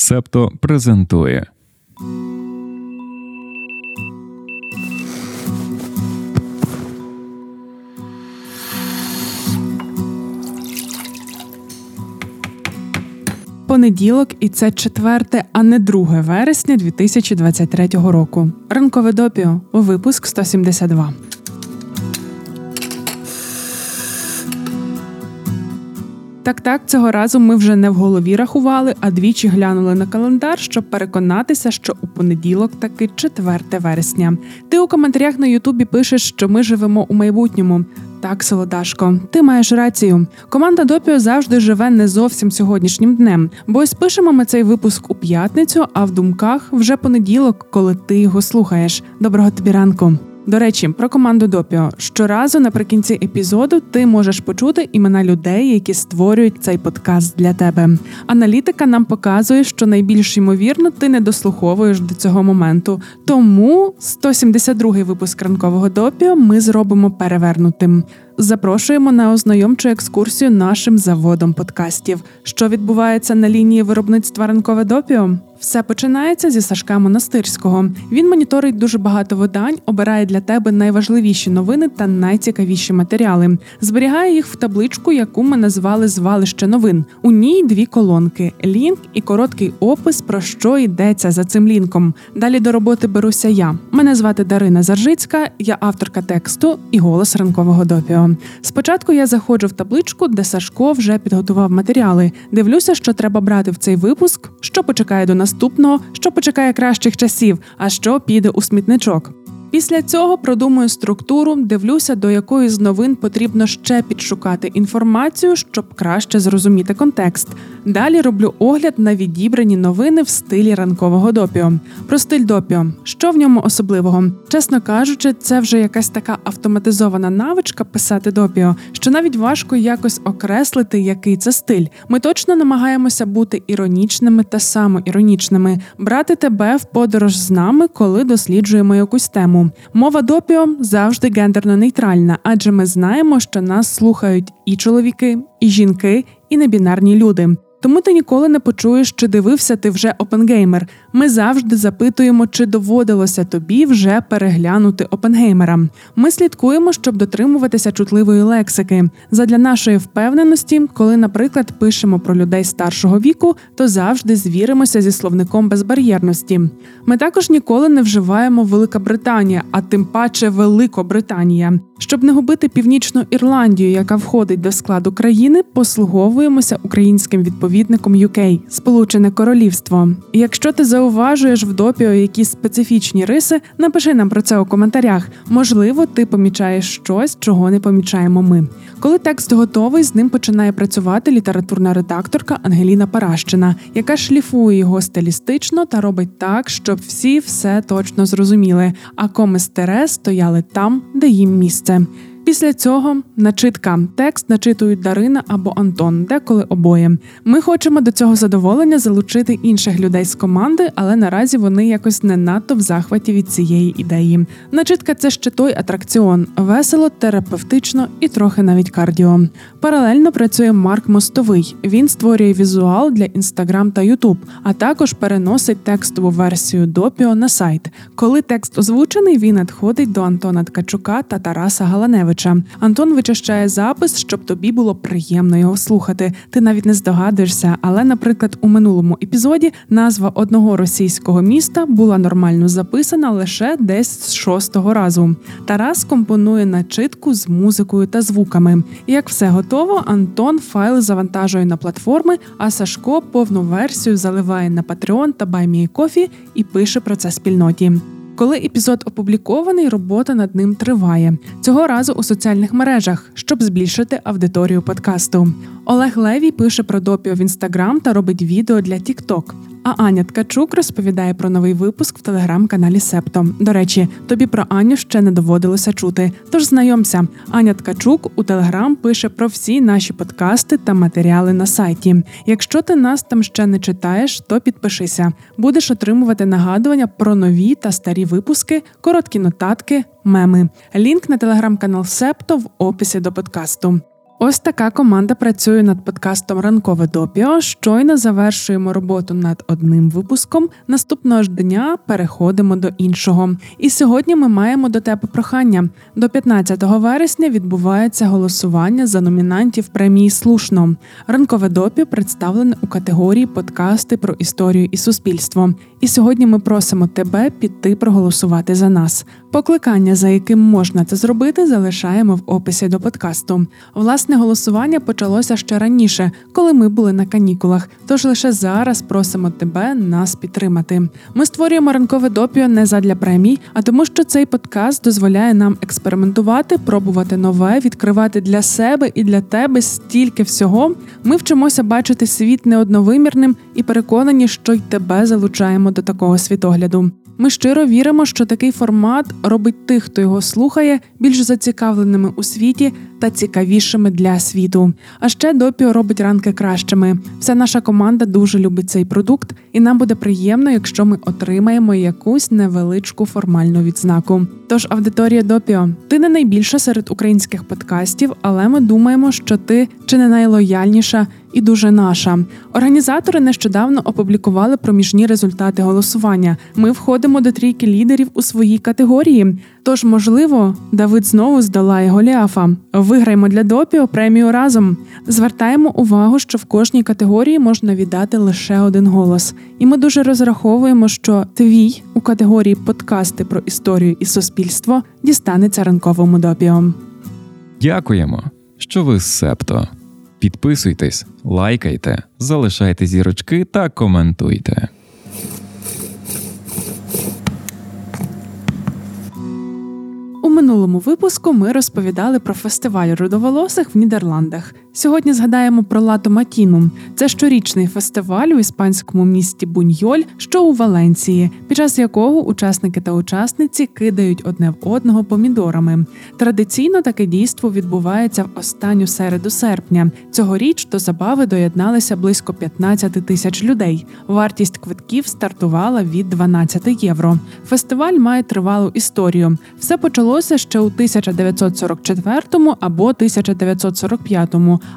Септо презентує. Понеділок, і це 4, а не 2 вересня 2023 року. Ранкове допіо. Випуск 172. Так, так, цього разу ми вже не в голові рахували, а двічі глянули на календар, щоб переконатися, що у понеділок таки 4 вересня. Ти у коментарях на Ютубі пишеш, що ми живемо у майбутньому. Так, Солодашко, ти маєш рацію. Команда Допіо завжди живе не зовсім сьогоднішнім днем, бо ось пишемо ми цей випуск у п'ятницю, а в думках вже понеділок, коли ти його слухаєш. Доброго тобі ранку. До речі, про команду Допіо щоразу наприкінці епізоду ти можеш почути імена людей, які створюють цей подкаст для тебе. Аналітика нам показує, що найбільш ймовірно ти не дослуховуєш до цього моменту. Тому 172-й випуск ранкового допіо ми зробимо перевернутим. Запрошуємо на ознайомчу екскурсію нашим заводом подкастів, що відбувається на лінії виробництва ранкове допіо. Все починається зі Сашка Монастирського. Він моніторить дуже багато видань, обирає для тебе найважливіші новини та найцікавіші матеріали. Зберігає їх в табличку, яку ми назвали звалище новин. У ній дві колонки: лінк і короткий опис, про що йдеться за цим лінком. Далі до роботи беруся я. Мене звати Дарина Заржицька, я авторка тексту і голос ранкового допіо. Спочатку я заходжу в табличку, де Сашко вже підготував матеріали. Дивлюся, що треба брати в цей випуск, що почекає до наступного, що почекає кращих часів, а що піде у смітничок. Після цього продумую структуру, дивлюся, до якої з новин потрібно ще підшукати інформацію, щоб краще зрозуміти контекст. Далі роблю огляд на відібрані новини в стилі ранкового допіо. Про стиль допіо, що в ньому особливого, чесно кажучи, це вже якась така автоматизована навичка писати допіо, що навіть важко якось окреслити, який це стиль. Ми точно намагаємося бути іронічними та самоіронічними, брати тебе в подорож з нами, коли досліджуємо якусь тему тему. Мова допіо завжди гендерно нейтральна, адже ми знаємо, що нас слухають і чоловіки, і жінки, і небінарні люди. Тому ти ніколи не почуєш, чи дивився ти вже Опенгеймер. Ми завжди запитуємо, чи доводилося тобі вже переглянути Опенгеймера. Ми слідкуємо, щоб дотримуватися чутливої лексики. Задля нашої впевненості, коли, наприклад, пишемо про людей старшого віку, то завжди звіримося зі словником безбар'єрності. Ми також ніколи не вживаємо Велика Британія, а тим паче Великобританія. Щоб не губити північну Ірландію, яка входить до складу країни, послуговуємося українським відповідником UK – Сполучене Королівство. Якщо ти зауважуєш в допіо якісь специфічні риси, напиши нам про це у коментарях. Можливо, ти помічаєш щось, чого не помічаємо ми. Коли текст готовий, з ним починає працювати літературна редакторка Ангеліна Паращина, яка шліфує його стилістично та робить так, щоб всі все точно зрозуміли. А коми стере стояли там, де їм місце. Після цього начитка текст начитують Дарина або Антон, деколи обоє. Ми хочемо до цього задоволення залучити інших людей з команди, але наразі вони якось не надто в захваті від цієї ідеї. Начитка це ще той атракціон, весело, терапевтично і трохи навіть кардіо. Паралельно працює Марк Мостовий. Він створює візуал для інстаграм та Ютуб, а також переносить текстову версію допіо на сайт. Коли текст озвучений, він надходить до Антона Ткачука та Тараса Галаневича. Януковича. Антон вичищає запис, щоб тобі було приємно його слухати. Ти навіть не здогадуєшся, але, наприклад, у минулому епізоді назва одного російського міста була нормально записана лише десь з шостого разу. Тарас компонує начитку з музикою та звуками. Як все готово, Антон файл завантажує на платформи, а Сашко повну версію заливає на Patreon та BuyMeCoffee і пише про це спільноті. Коли епізод опублікований, робота над ним триває цього разу у соціальних мережах, щоб збільшити аудиторію подкасту. Олег Левій пише про допіо в інстаграм та робить відео для TikTok. А Аня Ткачук розповідає про новий випуск в телеграм-каналі Септо. До речі, тобі про Аню ще не доводилося чути. Тож знайомся, Аня Ткачук у Телеграм пише про всі наші подкасти та матеріали на сайті. Якщо ти нас там ще не читаєш, то підпишися. Будеш отримувати нагадування про нові та старі випуски, короткі нотатки, меми. Лінк на телеграм-канал Септо в описі до подкасту. Ось така команда працює над подкастом Ранкове допіо. Щойно завершуємо роботу над одним випуском. Наступного ж дня переходимо до іншого. І сьогодні ми маємо до тебе прохання. До 15 вересня відбувається голосування за номінантів премії Слушно. Ранкове допіо представлене у категорії подкасти про історію і суспільство. І сьогодні ми просимо тебе піти проголосувати за нас. Покликання, за яким можна це зробити, залишаємо в описі до подкасту. Власне голосування почалося ще раніше, коли ми були на канікулах. Тож лише зараз просимо тебе нас підтримати. Ми створюємо ранкове допіо не задля премій, а тому, що цей подкаст дозволяє нам експериментувати, пробувати нове, відкривати для себе і для тебе стільки всього. Ми вчимося бачити світ неодновимірним і переконані, що й тебе залучаємо до такого світогляду. Ми щиро віримо, що такий формат робить тих, хто його слухає, більш зацікавленими у світі та цікавішими для світу. А ще допіо робить ранки кращими. Вся наша команда дуже любить цей продукт, і нам буде приємно, якщо ми отримаємо якусь невеличку формальну відзнаку. Тож аудиторія допіо, ти не найбільша серед українських подкастів, але ми думаємо, що ти чи не найлояльніша і дуже наша. Організатори нещодавно опублікували проміжні результати голосування. Ми входимо до трійки лідерів у своїй категорії. Тож, можливо, Давид знову здолає Голіафа. Виграємо для допіо премію разом. Звертаємо увагу, що в кожній категорії можна віддати лише один голос, і ми дуже розраховуємо, що твій у категорії подкасти про історію і суспільство дістанеться ранковому допіо. Дякуємо, що ви з септо. Підписуйтесь, лайкайте, залишайте зірочки та коментуйте. У минулому випуску ми розповідали про фестиваль рудоволосих в Нідерландах. Сьогодні згадаємо про Лато Матіну. Це щорічний фестиваль у іспанському місті Буньйоль, що у Валенції, під час якого учасники та учасниці кидають одне в одного помідорами. Традиційно таке дійство відбувається в останню середу серпня. Цьогоріч до забави доєдналися близько 15 тисяч людей. Вартість квитків стартувала від 12 євро. Фестиваль має тривалу історію. Все почалося ще у 1944 або 1945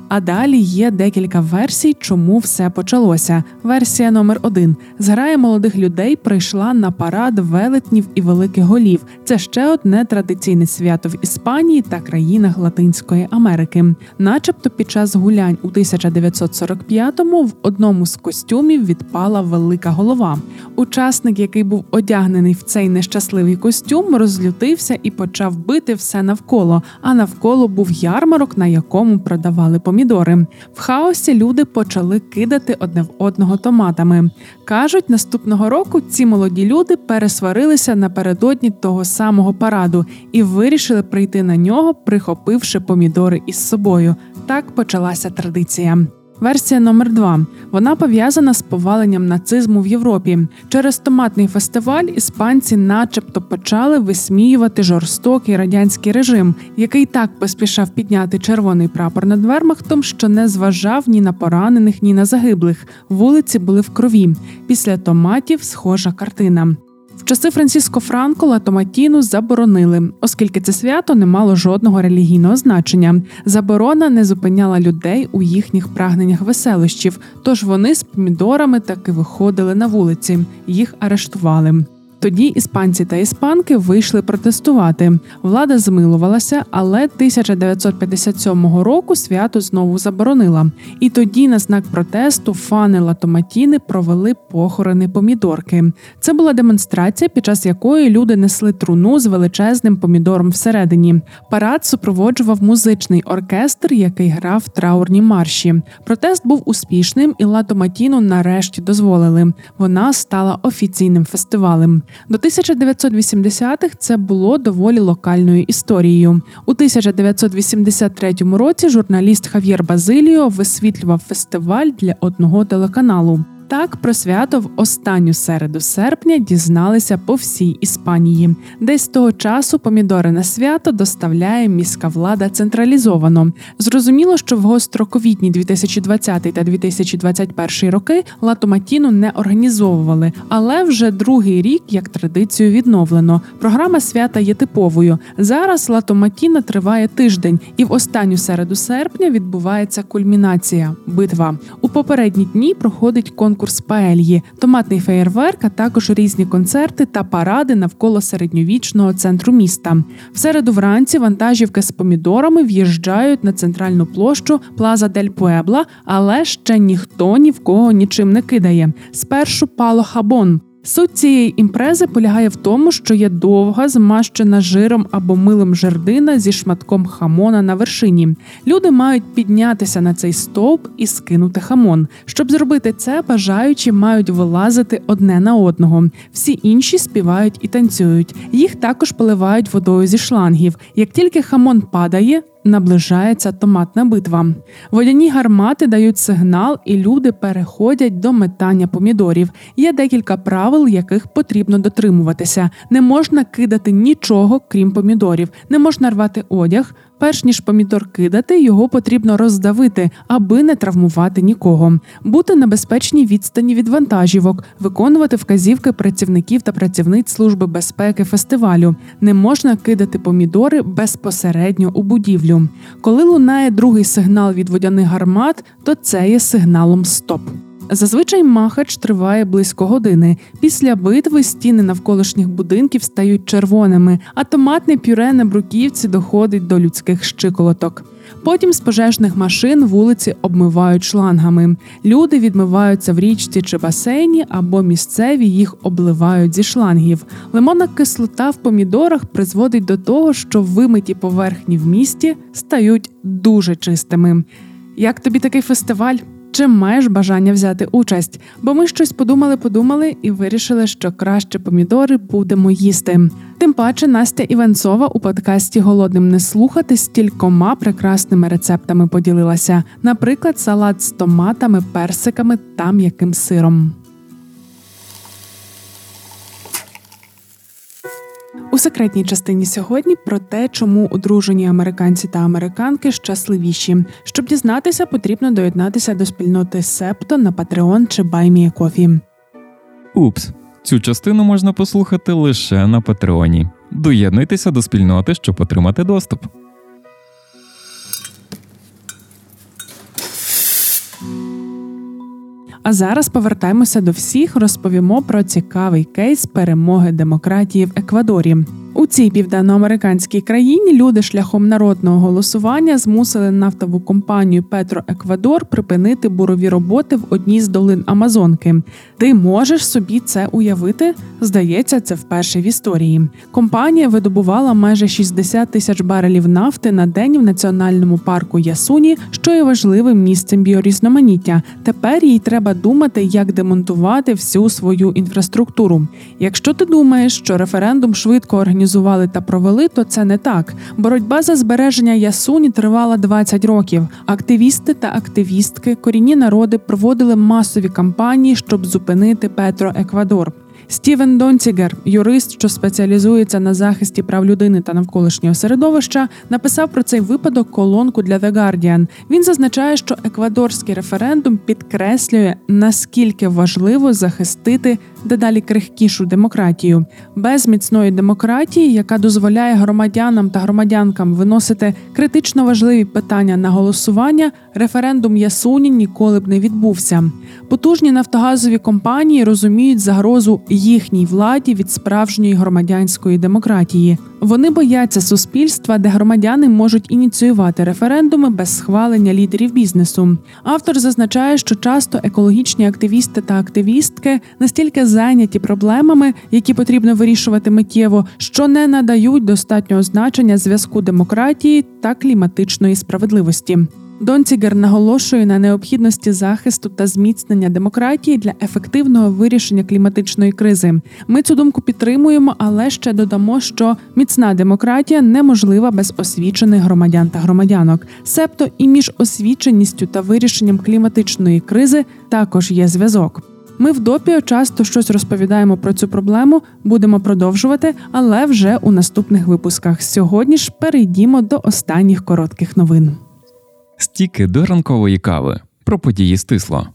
а далі є декілька версій, чому все почалося. Версія номер один: зграя молодих людей прийшла на парад велетнів і великих голів. Це ще одне традиційне свято в Іспанії та країнах Латинської Америки. Начебто, під час гулянь у 1945-му в одному з костюмів відпала велика голова. Учасник, який був одягнений в цей нещасливий костюм, розлютився і почав бити все навколо. А навколо був ярмарок, на якому продавали помідори. В хаосі люди почали кидати одне в одного томатами. Кажуть, наступного року ці молоді люди пересварилися напередодні того самого параду і вирішили прийти на нього, прихопивши помідори із собою. Так почалася традиція. Версія номер 2 Вона пов'язана з поваленням нацизму в Європі. Через томатний фестиваль іспанці, начебто, почали висміювати жорстокий радянський режим, який так поспішав підняти червоний прапор над Вермахтом, що не зважав ні на поранених, ні на загиблих. Вулиці були в крові. Після томатів схожа картина. В часи Франциско Франко латоматіну заборонили, оскільки це свято не мало жодного релігійного значення. Заборона не зупиняла людей у їхніх прагненнях веселощів, тож вони з помідорами таки виходили на вулиці, їх арештували. Тоді іспанці та іспанки вийшли протестувати. Влада змилувалася, але 1957 року свято знову заборонила. І тоді, на знак протесту, фани Латоматіни провели похорони помідорки. Це була демонстрація, під час якої люди несли труну з величезним помідором всередині. Парад супроводжував музичний оркестр, який грав траурні марші. Протест був успішним, і Латоматіну нарешті дозволили. Вона стала офіційним фестивалем. До 1980-х це було доволі локальною історією. У 1983 році журналіст Хав'єр Базиліо висвітлював фестиваль для одного телеканалу. Так про свято в останню середу серпня дізналися по всій Іспанії. Десь того часу помідори на свято доставляє міська влада централізовано. Зрозуміло, що в гостроковітні 2020 та 2021 роки латоматіну не організовували, але вже другий рік як традицію відновлено. Програма свята є типовою. Зараз латоматіна триває тиждень, і в останню середу серпня відбувається кульмінація битва. У попередні дні проходить конкурс паельї, томатний феєрверк, а також різні концерти та паради навколо середньовічного центру міста. В середу вранці вантажівки з помідорами в'їжджають на центральну площу Плаза Дель Пуебла, але ще ніхто ні в кого нічим не кидає. Спершу пало хабон. Суть цієї імпрези полягає в тому, що є довга, змащена жиром або милом жердина зі шматком хамона на вершині. Люди мають піднятися на цей стовп і скинути хамон. Щоб зробити це, бажаючі мають вилазити одне на одного. Всі інші співають і танцюють. Їх також поливають водою зі шлангів. Як тільки хамон падає, Наближається томатна битва. Водяні гармати дають сигнал, і люди переходять до метання помідорів. Є декілька правил, яких потрібно дотримуватися. Не можна кидати нічого, крім помідорів, не можна рвати одяг, Перш ніж помідор кидати, його потрібно роздавити, аби не травмувати нікого, бути на безпечній відстані від вантажівок, виконувати вказівки працівників та працівниць служби безпеки фестивалю. Не можна кидати помідори безпосередньо у будівлю. Коли лунає другий сигнал від водяних гармат, то це є сигналом Стоп. Зазвичай махач триває близько години. Після битви стіни навколишніх будинків стають червоними, а томатне пюре на бруківці доходить до людських щиколоток. Потім з пожежних машин вулиці обмивають шлангами. Люди відмиваються в річці чи басейні, або місцеві їх обливають зі шлангів. Лимонна кислота в помідорах призводить до того, що вимиті поверхні в місті стають дуже чистими. Як тобі такий фестиваль? Чи маєш бажання взяти участь? Бо ми щось подумали, подумали і вирішили, що краще помідори будемо їсти. Тим паче Настя Іванцова у подкасті Голодним не слухати стількома прекрасними рецептами поділилася. Наприклад, салат з томатами, персиками та м'яким сиром. У секретній частині сьогодні про те, чому одружені американці та американки щасливіші. Щоб дізнатися, потрібно доєднатися до спільноти Септо на Patreon чи BuyMeACoffee. Упс, цю частину можна послухати лише на Патреоні. Доєднуйтеся до спільноти, щоб отримати доступ. А зараз повертаємося до всіх, розповімо про цікавий кейс перемоги демократії в Еквадорі. У цій південноамериканській країні люди шляхом народного голосування змусили нафтову компанію Петро Еквадор припинити бурові роботи в одній з долин Амазонки. Ти можеш собі це уявити? Здається, це вперше в історії. Компанія видобувала майже 60 тисяч барелів нафти на день в національному парку Ясуні, що є важливим місцем біорізноманіття. Тепер їй треба думати, як демонтувати всю свою інфраструктуру. Якщо ти думаєш, що референдум швидко організує, організували та провели, то це не так. Боротьба за збереження Ясуні тривала 20 років. Активісти та активістки, корінні народи проводили масові кампанії, щоб зупинити Петро Еквадор. Стівен Донцігер, юрист, що спеціалізується на захисті прав людини та навколишнього середовища, написав про цей випадок колонку для The Guardian. Він зазначає, що еквадорський референдум підкреслює наскільки важливо захистити дедалі крихкішу демократію. Без міцної демократії, яка дозволяє громадянам та громадянкам виносити критично важливі питання на голосування, референдум Ясуні ніколи б не відбувся. Потужні нафтогазові компанії розуміють загрозу їхній владі від справжньої громадянської демократії. Вони бояться суспільства, де громадяни можуть ініціювати референдуми без схвалення лідерів бізнесу. Автор зазначає, що часто екологічні активісти та активістки настільки зайняті проблемами, які потрібно вирішувати миттєво, що не надають достатнього значення зв'язку демократії та кліматичної справедливості. Донцігер наголошує на необхідності захисту та зміцнення демократії для ефективного вирішення кліматичної кризи. Ми цю думку підтримуємо, але ще додамо, що міцна демократія неможлива без освічених громадян та громадянок. Себто і між освіченістю та вирішенням кліматичної кризи також є зв'язок. Ми в допіо часто щось розповідаємо про цю проблему, будемо продовжувати, але вже у наступних випусках. Сьогодні ж перейдімо до останніх коротких новин. Стіки до ранкової кави про події стисло.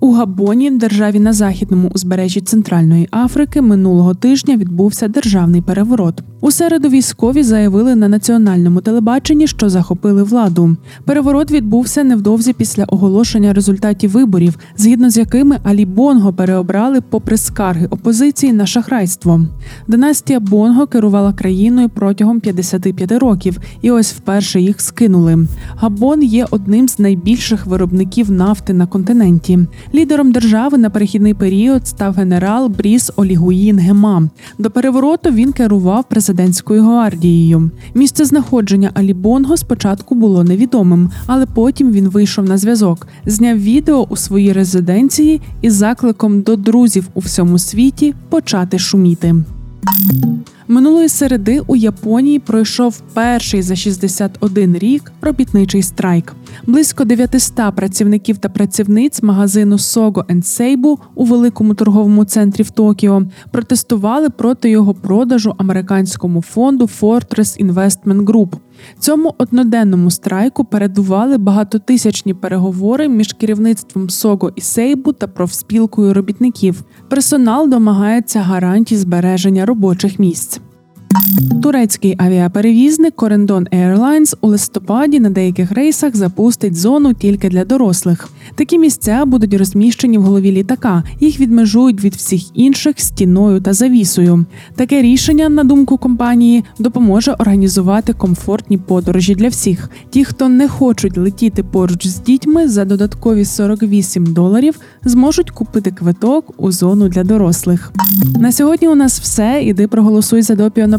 У Габоні, державі на західному узбережжі Центральної Африки, минулого тижня відбувся державний переворот. У середу військові заявили на національному телебаченні, що захопили владу. Переворот відбувся невдовзі після оголошення результатів виборів, згідно з якими Алі Бонго переобрали попри скарги опозиції на шахрайство. Династія Бонго керувала країною протягом 55 років, і ось вперше їх скинули. Габон є одним з найбільших виробників нафти на континенті. Лідером держави на перехідний період став генерал Бріс Олігуїн Гема. До перевороту він керував президентською гвардією. Місце знаходження Алі Бонго спочатку було невідомим, але потім він вийшов на зв'язок, зняв відео у своїй резиденції із закликом до друзів у всьому світі почати шуміти. Минулої середи у Японії пройшов перший за 61 рік робітничий страйк. Близько 900 працівників та працівниць магазину Sogo Seibu у великому торговому центрі в Токіо протестували проти його продажу американському фонду Fortress Investment Group. Цьому одноденному страйку передували багатотисячні переговори між керівництвом Сого і Сейбу та профспілкою робітників. Персонал домагається гарантій збереження робочих місць. Турецький авіаперевізник Корендон Airlines у листопаді на деяких рейсах запустить зону тільки для дорослих. Такі місця будуть розміщені в голові літака. Їх відмежують від всіх інших стіною та завісою. Таке рішення, на думку компанії, допоможе організувати комфортні подорожі для всіх. Ті, хто не хочуть летіти поруч з дітьми за додаткові 48 доларів, зможуть купити квиток у зону для дорослих. На сьогодні у нас все. Іди проголосуй за допіо на